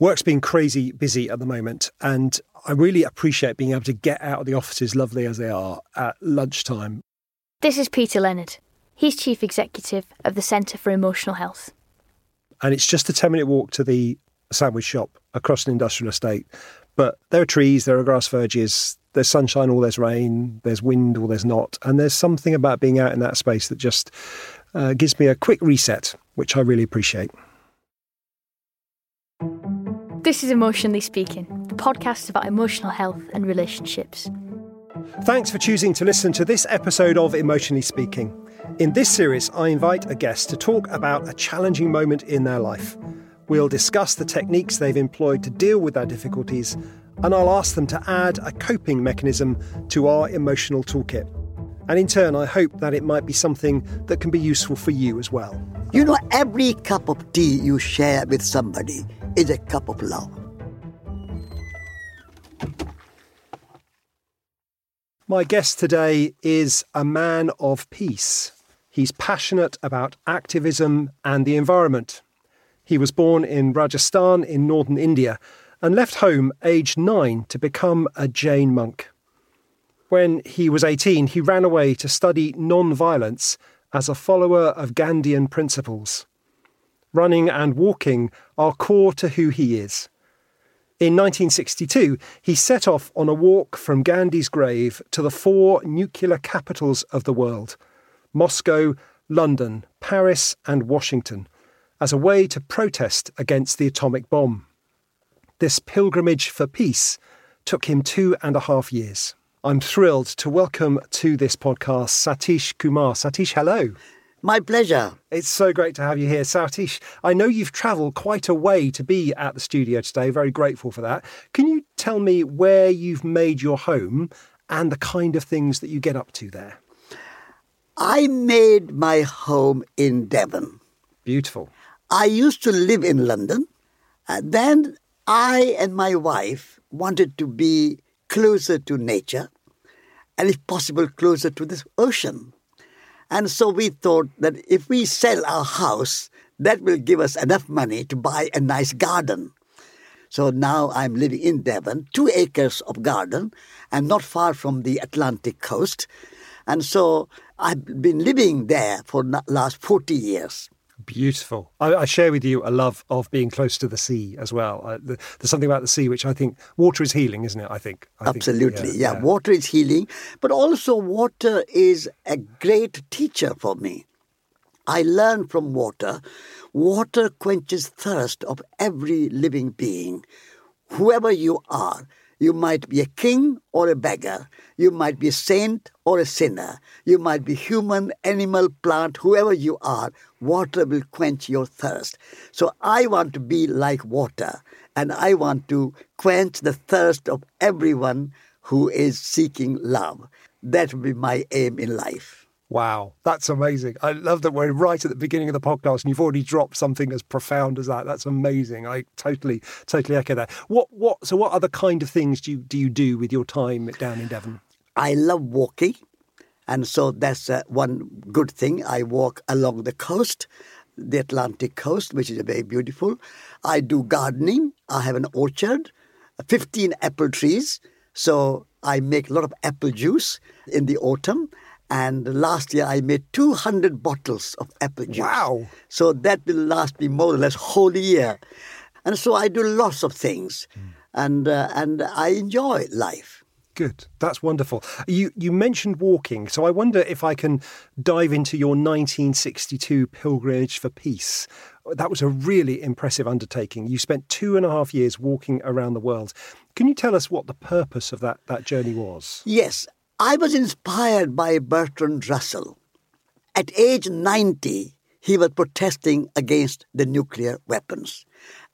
Work's been crazy busy at the moment, and I really appreciate being able to get out of the offices, lovely as they are, at lunchtime. This is Peter Leonard. He's Chief Executive of the Centre for Emotional Health. And it's just a 10 minute walk to the sandwich shop across an industrial estate. But there are trees, there are grass verges, there's sunshine or there's rain, there's wind or there's not. And there's something about being out in that space that just uh, gives me a quick reset, which I really appreciate. This is Emotionally Speaking, the podcast about emotional health and relationships. Thanks for choosing to listen to this episode of Emotionally Speaking. In this series, I invite a guest to talk about a challenging moment in their life. We'll discuss the techniques they've employed to deal with their difficulties, and I'll ask them to add a coping mechanism to our emotional toolkit. And in turn, I hope that it might be something that can be useful for you as well. You know, every cup of tea you share with somebody is a cup of love. My guest today is a man of peace. He's passionate about activism and the environment. He was born in Rajasthan in northern India and left home aged nine to become a Jain monk. When he was 18, he ran away to study non violence as a follower of Gandhian principles running and walking are core to who he is. In 1962, he set off on a walk from Gandhi's grave to the four nuclear capitals of the world Moscow, London, Paris, and Washington as a way to protest against the atomic bomb. This pilgrimage for peace took him two and a half years. I'm thrilled to welcome to this podcast Satish Kumar. Satish, hello. My pleasure. It's so great to have you here. Satish, I know you've travelled quite a way to be at the studio today. Very grateful for that. Can you tell me where you've made your home and the kind of things that you get up to there? I made my home in Devon. Beautiful. I used to live in London. Uh, then I and my wife wanted to be closer to nature and, if possible, closer to the ocean. And so we thought that if we sell our house, that will give us enough money to buy a nice garden. So now I'm living in Devon, two acres of garden, and not far from the Atlantic coast. And so I've been living there for last 40 years. Beautiful. I, I, share with you a love of being close to the sea as well. Uh, the, there's something about the sea which I think water is healing, isn't it? I think. I Absolutely. Think, yeah, yeah, yeah, water is healing, but also water is a great teacher for me. I learn from water. Water quenches thirst of every living being, whoever you are. You might be a king or a beggar. You might be a saint or a sinner. You might be human, animal, plant, whoever you are. Water will quench your thirst. So I want to be like water, and I want to quench the thirst of everyone who is seeking love. That will be my aim in life. Wow, that's amazing. I love that we're right at the beginning of the podcast and you've already dropped something as profound as that. That's amazing. I totally, totally echo that. What what so what other kind of things do you do you do with your time down in Devon? I love walking. And so that's uh, one good thing. I walk along the coast, the Atlantic coast, which is very beautiful. I do gardening. I have an orchard, 15 apple trees. So I make a lot of apple juice in the autumn and last year I made 200 bottles of apple juice. Wow. So that will last me more or less whole year. And so I do lots of things. Mm. And, uh, and I enjoy life. Good. That's wonderful. You you mentioned walking, so I wonder if I can dive into your 1962 pilgrimage for peace. That was a really impressive undertaking. You spent two and a half years walking around the world. Can you tell us what the purpose of that, that journey was? Yes. I was inspired by Bertrand Russell. At age 90, he was protesting against the nuclear weapons,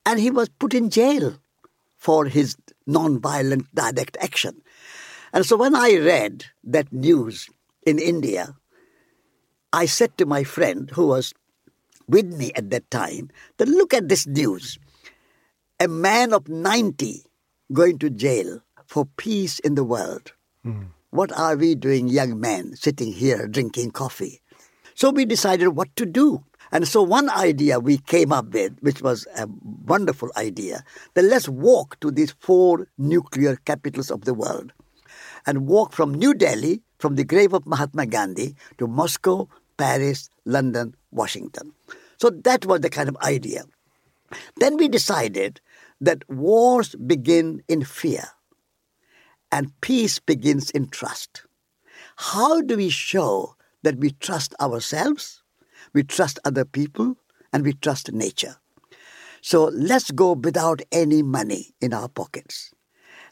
and he was put in jail for his non-violent direct action. And so when I read that news in India, I said to my friend who was with me at that time that look at this news. A man of 90 going to jail for peace in the world. Mm. What are we doing, young men, sitting here drinking coffee? So we decided what to do. And so one idea we came up with, which was a wonderful idea, that let's walk to these four nuclear capitals of the world and walk from New Delhi, from the grave of Mahatma Gandhi, to Moscow, Paris, London, Washington. So that was the kind of idea. Then we decided that wars begin in fear and peace begins in trust. How do we show that we trust ourselves, we trust other people, and we trust nature? So let's go without any money in our pockets.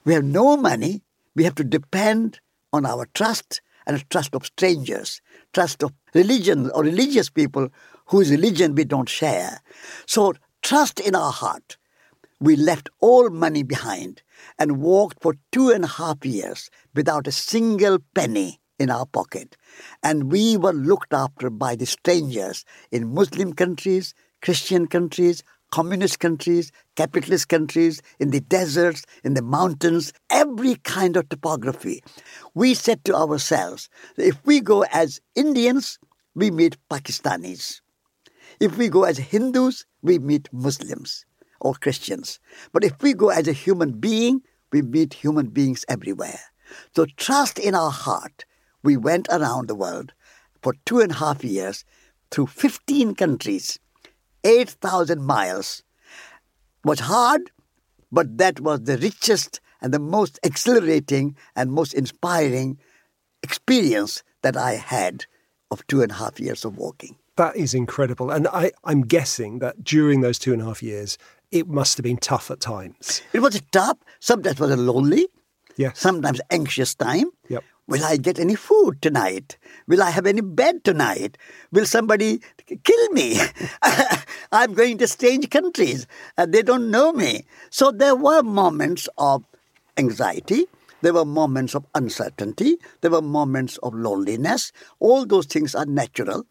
We have no money, we have to depend on our trust and trust of strangers, trust of religion or religious people whose religion we don't share. So trust in our heart. We left all money behind and walked for two and a half years without a single penny in our pocket. And we were looked after by the strangers in Muslim countries, Christian countries, communist countries, capitalist countries, in the deserts, in the mountains, every kind of topography. We said to ourselves, if we go as Indians, we meet Pakistanis. If we go as Hindus, we meet Muslims or Christians. But if we go as a human being, we meet human beings everywhere. So trust in our heart. We went around the world for two and a half years through 15 countries 8,000 miles. Was hard, but that was the richest and the most exhilarating and most inspiring experience that I had of two and a half years of walking. That is incredible. And I, I'm guessing that during those two and a half years, it must have been tough at times. It was tough. Sometimes it was a lonely. Yes. Sometimes anxious time. Yep. Will I get any food tonight? Will I have any bed tonight? Will somebody kill me? I'm going to strange countries. Uh, they don't know me. So there were moments of anxiety. There were moments of uncertainty. There were moments of loneliness. All those things are natural.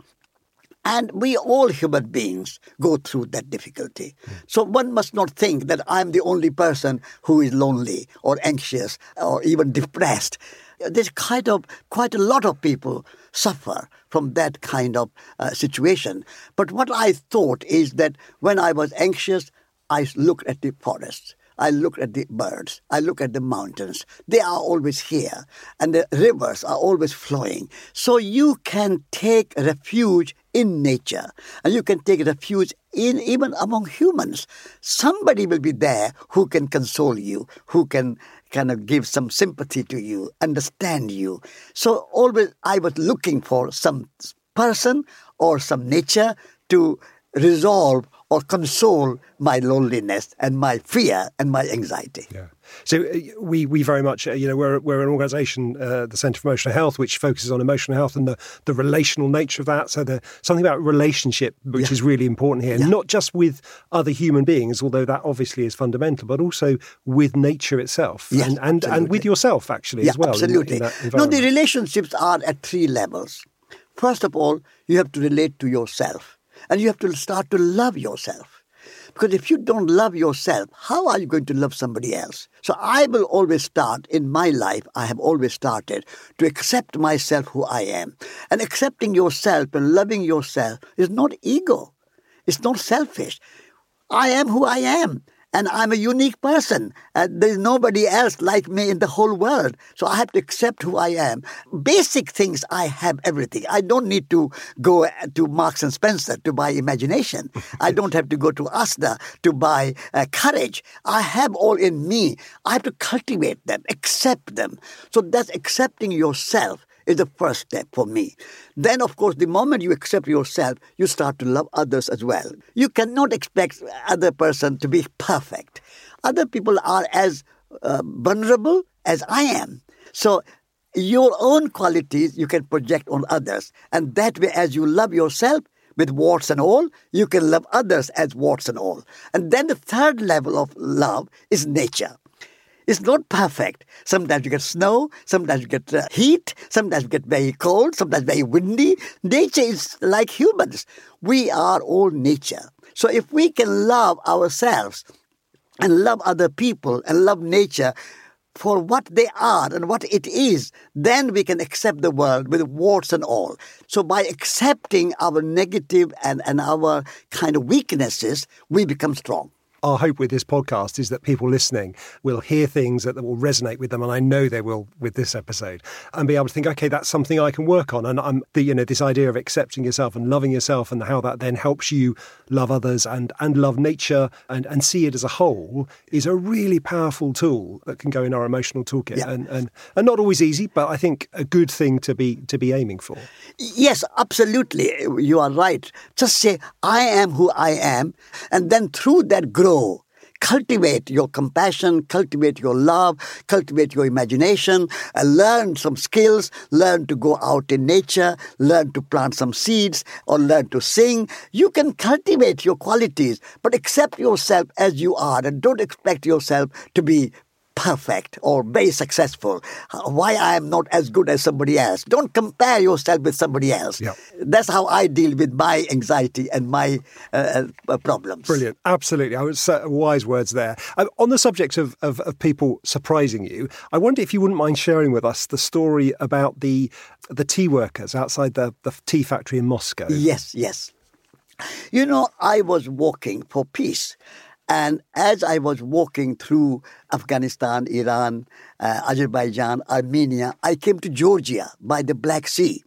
And we all human beings go through that difficulty. So one must not think that I'm the only person who is lonely or anxious or even depressed. There's kind of quite a lot of people suffer from that kind of uh, situation. But what I thought is that when I was anxious, I looked at the forest. I look at the birds. I look at the mountains. They are always here. And the rivers are always flowing. So you can take refuge in nature. And you can take refuge in even among humans. Somebody will be there who can console you, who can kind of give some sympathy to you, understand you. So always I was looking for some person or some nature to resolve or console my loneliness and my fear and my anxiety. Yeah. So uh, we we very much uh, you know we're we're an organisation, uh, the Centre for Emotional Health, which focuses on emotional health and the, the relational nature of that. So the something about relationship, which yeah. is really important here, yeah. not just with other human beings, although that obviously is fundamental, but also with nature itself yes, and and, and with yourself actually yeah, as well. Absolutely. In, in no, the relationships are at three levels. First of all, you have to relate to yourself, and you have to start to love yourself. Because if you don't love yourself, how are you going to love somebody else? So I will always start in my life, I have always started to accept myself who I am. And accepting yourself and loving yourself is not ego, it's not selfish. I am who I am and I'm a unique person. Uh, there's nobody else like me in the whole world. So I have to accept who I am. Basic things, I have everything. I don't need to go to Marks and Spencer to buy imagination. I don't have to go to Asda to buy uh, courage. I have all in me. I have to cultivate them, accept them. So that's accepting yourself is the first step for me. Then, of course, the moment you accept yourself, you start to love others as well. You cannot expect other person to be perfect. Other people are as uh, vulnerable as I am. So your own qualities you can project on others. And that way, as you love yourself, with warts and all, you can love others as warts and all. And then the third level of love is nature. It's not perfect. Sometimes you get snow, sometimes you get uh, heat, sometimes you get very cold, sometimes very windy. Nature is like humans. We are all nature. So if we can love ourselves and love other people and love nature, for what they are and what it is, then we can accept the world with warts and all. So by accepting our negative and, and our kind of weaknesses, we become strong our hope with this podcast is that people listening will hear things that, will resonate with them, and I know they will with this episode, and be able to think, okay, that's something I can work on. And I'm the you know this idea of accepting yourself and loving yourself, and how that then helps you love others and and love nature and and see it as a whole is a really powerful tool that can go in our emotional toolkit, yeah. and and and not always easy, but I think a good thing to be to be aiming for. Yes, absolutely, you are right. Just say I am who I am, and then through that grow grow. Cultivate your compassion, cultivate your love, cultivate your imagination, and learn some skills, learn to go out in nature, learn to plant some seeds, or learn to sing. You can cultivate your qualities, but accept yourself as you are and don't expect yourself to be perfect or very successful, why I am not as good as somebody else. Don't compare yourself with somebody else. Yep. That's how I deal with my anxiety and my uh, uh, problems. Brilliant. Absolutely. I was uh, wise words there. Uh, on the subject of, of, of, people surprising you, I wonder if you wouldn't mind sharing with us the story about the the tea workers outside the, the tea factory in Moscow. Yes, yes. You know, I was walking for peace and as I was walking through Afghanistan, Iran, uh, Azerbaijan, Armenia, I came to Georgia by the Black Sea.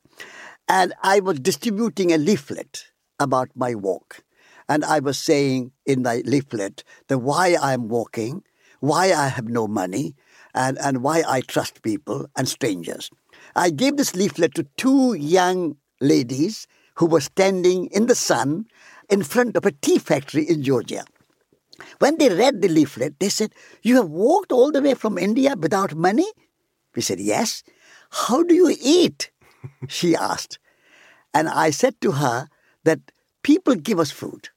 And I was distributing a leaflet about my walk. And I was saying in my leaflet that why I'm walking, why I have no money, and, and why I trust people and strangers. I gave this leaflet to two young ladies who were standing in the sun in front of a tea factory in Georgia. When they read the leaflet, they said, You have walked all the way from India without money? We said, Yes. How do you eat? she asked. And I said to her that people give us food.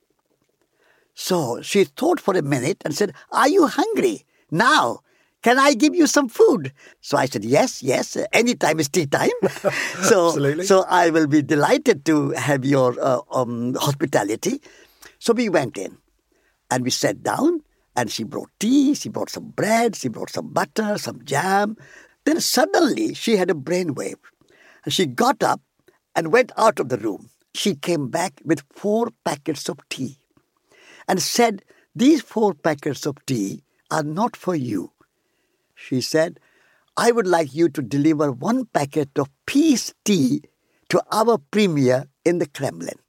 So she thought for a minute and said, Are you hungry? Now, can I give you some food? So I said, Yes, yes, anytime is tea time. so, Absolutely. so I will be delighted to have your uh, um, hospitality. So we went in. And we sat down, and she brought tea, she brought some bread, she brought some butter, some jam. Then suddenly she had a brainwave. And she got up and went out of the room. She came back with four packets of tea and said, These four packets of tea are not for you. She said, I would like you to deliver one packet of peace tea to our premier in the Kremlin.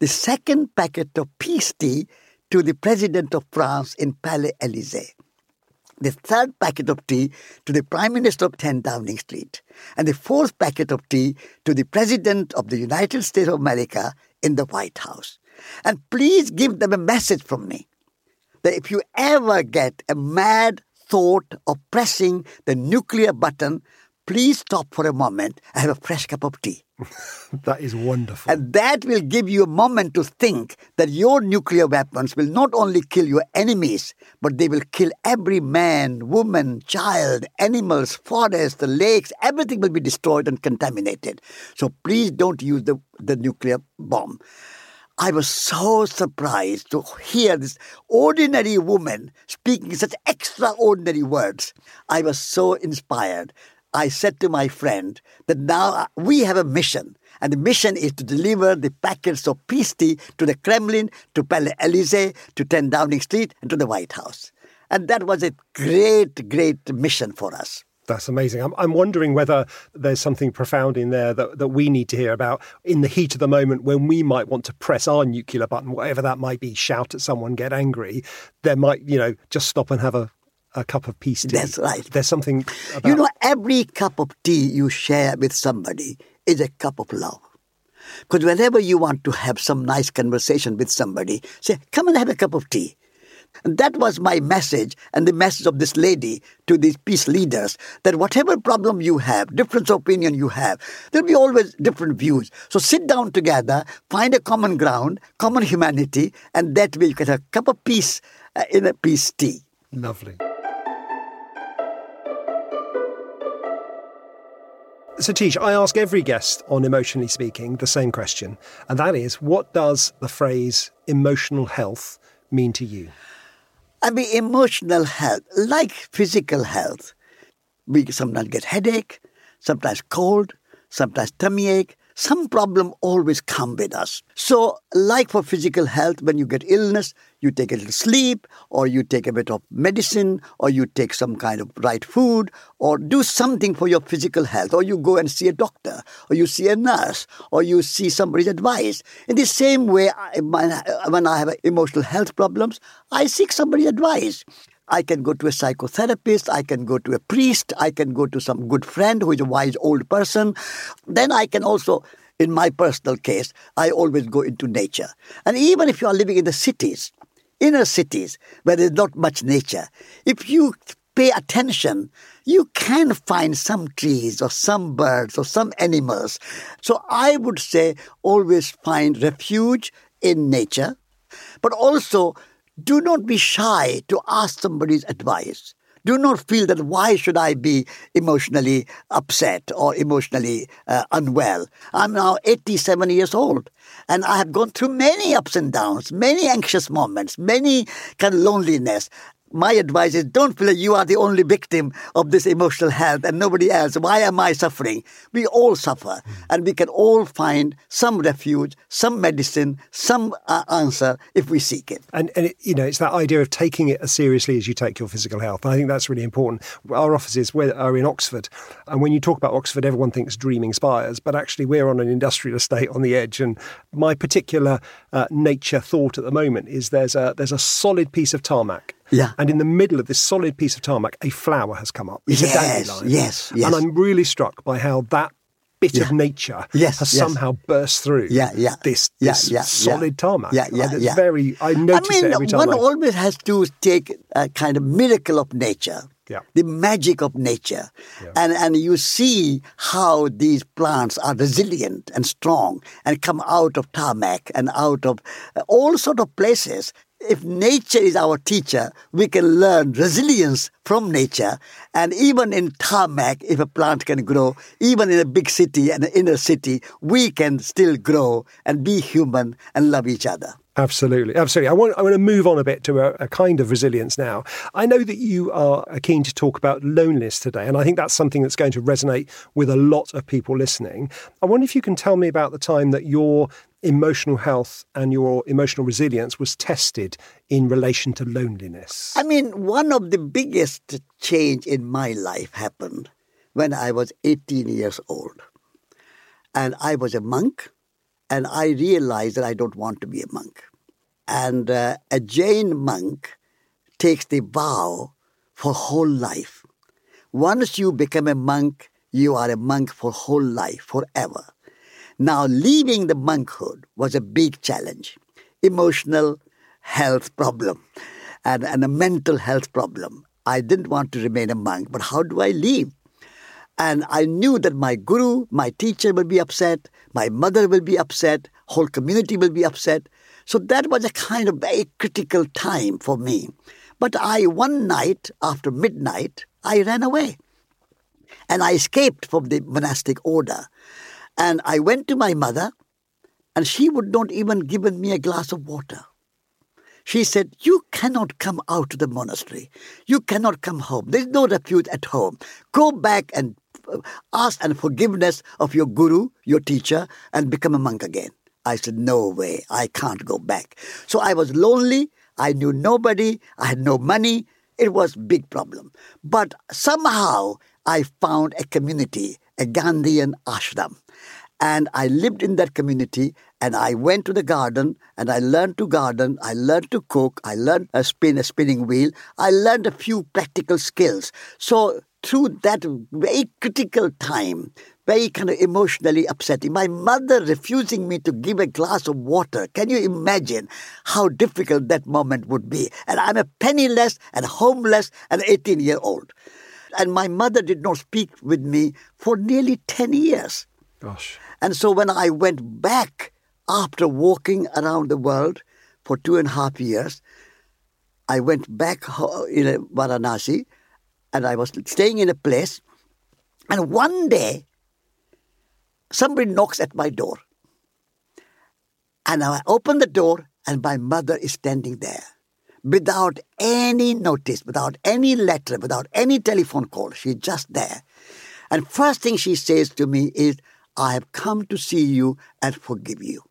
The second packet of peace tea to the President of France in Palais Elysee. The third packet of tea to the Prime Minister of 10 Downing Street. And the fourth packet of tea to the President of the United States of America in the White House. And please give them a message from me that if you ever get a mad thought of pressing the nuclear button, please stop for a moment and have a fresh cup of tea. that is wonderful. And that will give you a moment to think that your nuclear weapons will not only kill your enemies, but they will kill every man, woman, child, animals, forests, the lakes, everything will be destroyed and contaminated. So please don't use the, the nuclear bomb. I was so surprised to hear this ordinary woman speaking such extraordinary words. I was so inspired. I said to my friend that now uh, we have a mission, and the mission is to deliver the packets of peace tea to the Kremlin, to Palais Elysee, to 10 Downing Street, and to the White House. And that was a great, great mission for us. That's amazing. I'm, I'm wondering whether there's something profound in there that, that we need to hear about in the heat of the moment when we might want to press our nuclear button, whatever that might be, shout at someone, get angry. There might, you know, just stop and have a, a cup of peace tea. That's right. There's something. About... You know, every cup of tea you share with somebody is a cup of love. Because whenever you want to have some nice conversation with somebody, say, come and have a cup of tea. And that was my message and the message of this lady to these peace leaders that whatever problem you have, difference of opinion you have, there'll be always different views. So sit down together, find a common ground, common humanity, and that way you have a cup of peace uh, in a peace tea. Lovely. Satish, I ask every guest on Emotionally Speaking the same question, and that is what does the phrase emotional health mean to you? I mean, emotional health, like physical health, we sometimes get headache, sometimes cold, sometimes tummy ache, some problem always come with us. So, like for physical health, when you get illness, you take a little sleep, or you take a bit of medicine, or you take some kind of right food, or do something for your physical health, or you go and see a doctor, or you see a nurse, or you see somebody's advice. In the same way, when I have emotional health problems, I seek somebody's advice. I can go to a psychotherapist, I can go to a priest, I can go to some good friend who is a wise old person. Then I can also, in my personal case, I always go into nature. And even if you are living in the cities, inner cities, where there's not much nature, if you pay attention, you can find some trees or some birds or some animals. So I would say always find refuge in nature, but also do not be shy to ask somebody's advice. Do not feel that why should I be emotionally upset or emotionally uh, unwell? I'm now 87 years old and I have gone through many ups and downs, many anxious moments, many kind of loneliness my advice is don't feel that you are the only victim of this emotional health and nobody else. Why am I suffering? We all suffer, and we can all find some refuge, some medicine, some uh, answer if we seek it. And, and it, you know, it's that idea of taking it as seriously as you take your physical health. I think that's really important. Our offices are in Oxford, and when you talk about Oxford, everyone thinks dreaming spires, but actually we're on an industrial estate on the edge. And my particular uh, nature thought at the moment is there's a there's a solid piece of tarmac yeah. And in the middle of this solid piece of tarmac, a flower has come up. It's yes, a dandelion. Yes, yes. And I'm really struck by how that bit yeah. of nature yes, has yes. somehow burst through yeah, yeah. this, yeah, this yeah, solid yeah. tarmac. Yeah, yeah, it's yeah. very. I notice I mean, it every time. one I, always has to take a kind of miracle of nature. Yeah. The magic of nature. Yeah. And, and you see how these plants are resilient and strong and come out of tarmac and out of uh, all sort of places if nature is our teacher, we can learn resilience from nature. And even in tarmac, if a plant can grow, even in a big city and an inner city, we can still grow and be human and love each other. Absolutely, absolutely. I want I want to move on a bit to a, a, kind of resilience now. I know that you are keen to talk about loneliness today, and I think that's something that's going to resonate with a lot of people listening. I wonder if you can tell me about the time that your emotional health and your emotional resilience was tested in relation to loneliness. I mean, one of the biggest change in my life happened when I was 18 years old, and I was a monk and I realized that I don't want to be a monk. And uh, a Jain monk takes the vow for whole life. Once you become a monk, you are a monk for whole life, forever. Now, leaving the monkhood was a big challenge, emotional health problem, and, and a mental health problem. I didn't want to remain a monk, but how do I leave? And I knew that my guru, my teacher will be upset, my mother will be upset, whole community will be upset. So that was a kind of very critical time for me. But I, one night after midnight, I ran away. And I escaped from the monastic order. And I went to my mother, and she would not even give me a glass of water. She said, You cannot come out to the monastery. You cannot come home. There's no refuge at home. Go back and uh, ask and forgiveness of your guru, your teacher, and become a monk again. I said, No way, I can't go back. So I was lonely, I knew nobody, I had no money. It was big problem. But somehow I found a community, a Gandhian ashram. And I lived in that community and I went to the garden and I learned to garden, I learned to cook, I learned to spin a spinning wheel, I learned a few practical skills. So through that very critical time, very kind of emotionally upsetting. My mother refusing me to give a glass of water. Can you imagine how difficult that moment would be? And I'm a penniless and homeless and 18 year old. And my mother did not speak with me for nearly 10 years. Gosh. And so when I went back after walking around the world for two and a half years, I went back in Varanasi and I was staying in a place. And one day, somebody knocks at my door. And I open the door, and my mother is standing there. without any notice, without any letter, without any telephone call. She's just there. And first thing she says to me is, I have come to see you and forgive you.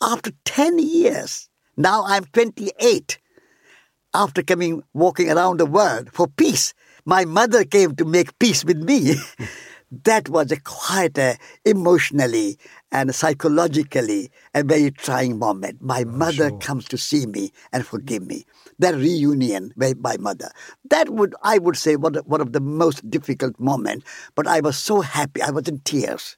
After 10 years, now I'm 28, after coming walking around the world for peace, my mother came to make peace with me. that was a quite a emotionally and psychologically a very trying moment. My oh, mother sure. comes to see me and forgive me. That reunion with my mother. That would I would say one of, one of the most difficult moments. But I was so happy. I was in tears.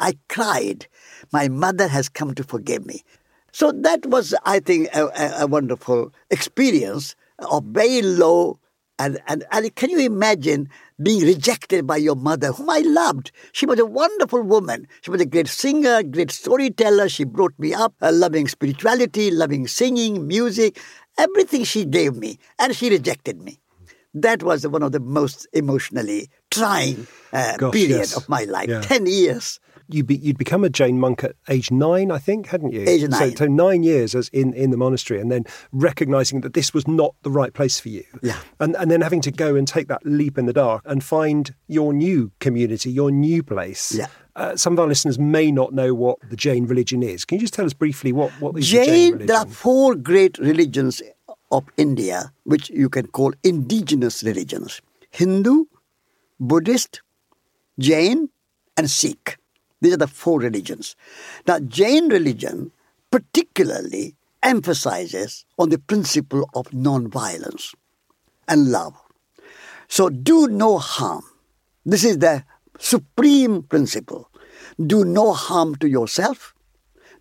I cried. My mother has come to forgive me. So that was, I think, a, a, a wonderful experience of very low and, and, and can you imagine being rejected by your mother, whom I loved? She was a wonderful woman. She was a great singer, great storyteller. She brought me up uh, loving spirituality, loving singing, music, everything she gave me. And she rejected me. That was one of the most emotionally trying uh, Gosh, period yes. of my life. Yeah. 10 years you'd, be, you'd become a Jain monk at age nine, I think, hadn't you? Age nine. So, so nine years as in, in the monastery, and then recognizing that this was not the right place for you. Yeah. And, and then having to go and take that leap in the dark and find your new community, your new place. Yeah. Uh, some of our listeners may not know what the Jain religion is. Can you just tell us briefly what, what is Jain, the Jain religion? There are four great religions of India, which you can call indigenous religions Hindu, Buddhist, Jain, and Sikh. These are the four religions. Now, Jain religion particularly emphasizes on the principle of non-violence and love. So, do no harm. This is the supreme principle. Do no harm to yourself,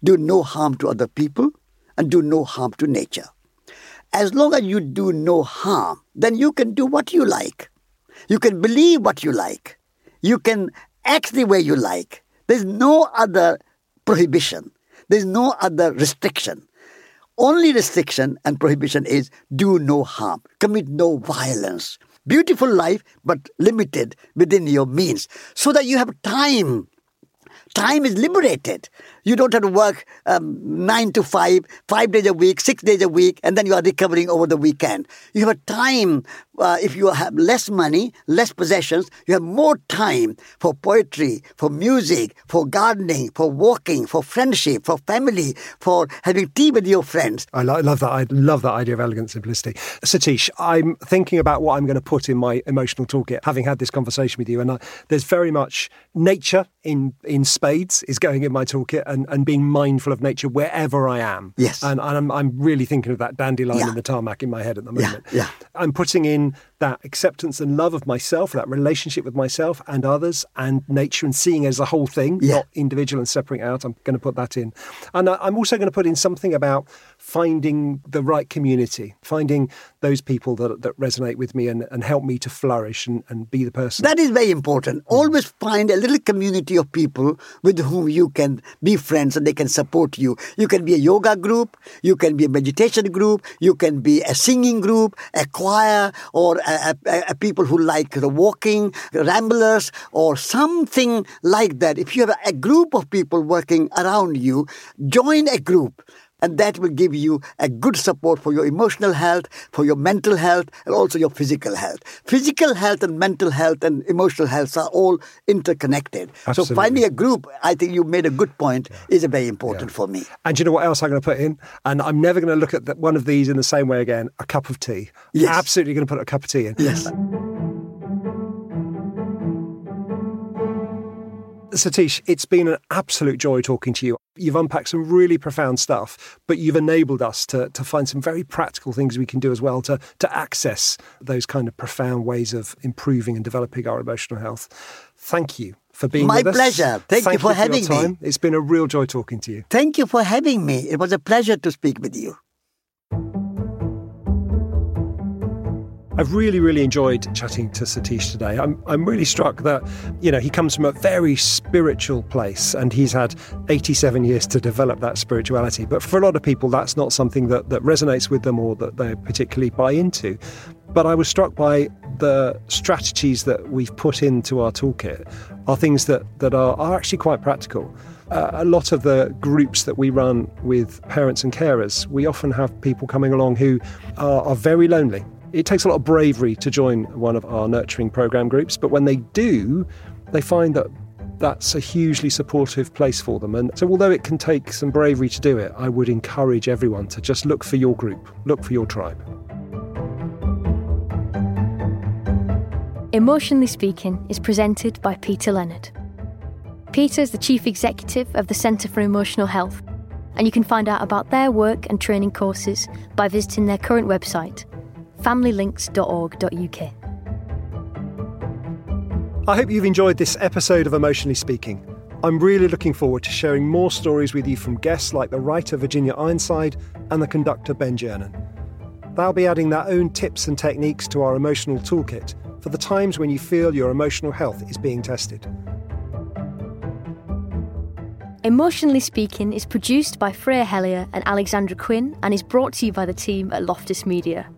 do no harm to other people, and do no harm to nature. As long as you do no harm, then you can do what you like. You can believe what you like. You can act the way you like. There's no other prohibition. There's no other restriction. Only restriction and prohibition is do no harm, commit no violence. Beautiful life, but limited within your means, so that you have time time is liberated. You don't have to work um, nine to five, five days a week, six days a week, and then you are recovering over the weekend. You have a time, uh, if you have less money, less possessions, you have more time for poetry, for music, for gardening, for walking, for friendship, for family, for having tea with your friends. I lo- love that. I love that idea of elegant simplicity. Satish, I'm thinking about what I'm going to put in my emotional toolkit, having had this conversation with you, and I, there's very much nature in in spades is going in my toolkit and, and being mindful of nature wherever I am. Yes. And, and I'm, I'm really thinking of that dandelion yeah. in the tarmac in my head at the moment. Yeah. yeah. I'm putting in that acceptance and love of myself, that relationship with myself and others and nature and seeing as a whole thing, yeah. not individual and separating out. I'm going to put that in. And I'm also going to put in something about finding the right community, finding those people that, that resonate with me and, and help me to flourish and, and be the person. That is very important. Always find a little community of people with whom you can be friends and they can support you. You can be a yoga group, you can be a meditation group, you can be a singing group, a choir, or a, a, a people who like the walking, ramblers, or something like that. If you have a group of people working around you, join a group and that will give you a good support for your emotional health, for your mental health, and also your physical health. Physical health and mental health and emotional health are all interconnected. Absolutely. So finding a group, I think you made a good point, yeah. is very important yeah. for me. And you know what else I'm going to put in? And I'm never going to look at one of these in the same way again. A cup of tea. Yes. Absolutely going to put a cup of tea in. Yes. Satish, it's been an absolute joy talking to you. You've unpacked some really profound stuff, but you've enabled us to, to find some very practical things we can do as well to, to access those kind of profound ways of improving and developing our emotional health. Thank you for being My with us. My pleasure. Thank, Thank, you for you having for me. It's been a real joy talking to you. Thank you for having me. It was a pleasure to speak with you. I've really, really enjoyed chatting to Satish today. I'm, I'm really struck that, you know, he comes from a very spiritual place and he's had 87 years to develop that spirituality. But for a lot of people, that's not something that, that resonates with them or that they particularly buy into. But I was struck by the strategies that we've put into our toolkit are things that, that are, are actually quite practical. uh, a lot of the groups that we run with parents and carers, we often have people coming along who are, are very lonely. It takes a lot of bravery to join one of our nurturing program groups, but when they do, they find that that's a hugely supportive place for them. And so, although it can take some bravery to do it, I would encourage everyone to just look for your group, look for your tribe. Emotionally Speaking is presented by Peter Leonard. Peter is the Chief Executive of the Centre for Emotional Health, and you can find out about their work and training courses by visiting their current website, familylinks.org.uk. I hope you've enjoyed this episode of Emotionally Speaking. I'm really looking forward to sharing more stories with you from guests like the writer Virginia Ironside and the conductor Ben Gernon. They'll be adding their own tips and techniques to our emotional toolkit for the times when you feel your emotional health is being tested. Emotionally Speaking is produced by Freya Hellier and Alexandra Quinn and is brought to you by the team at Loftus Media.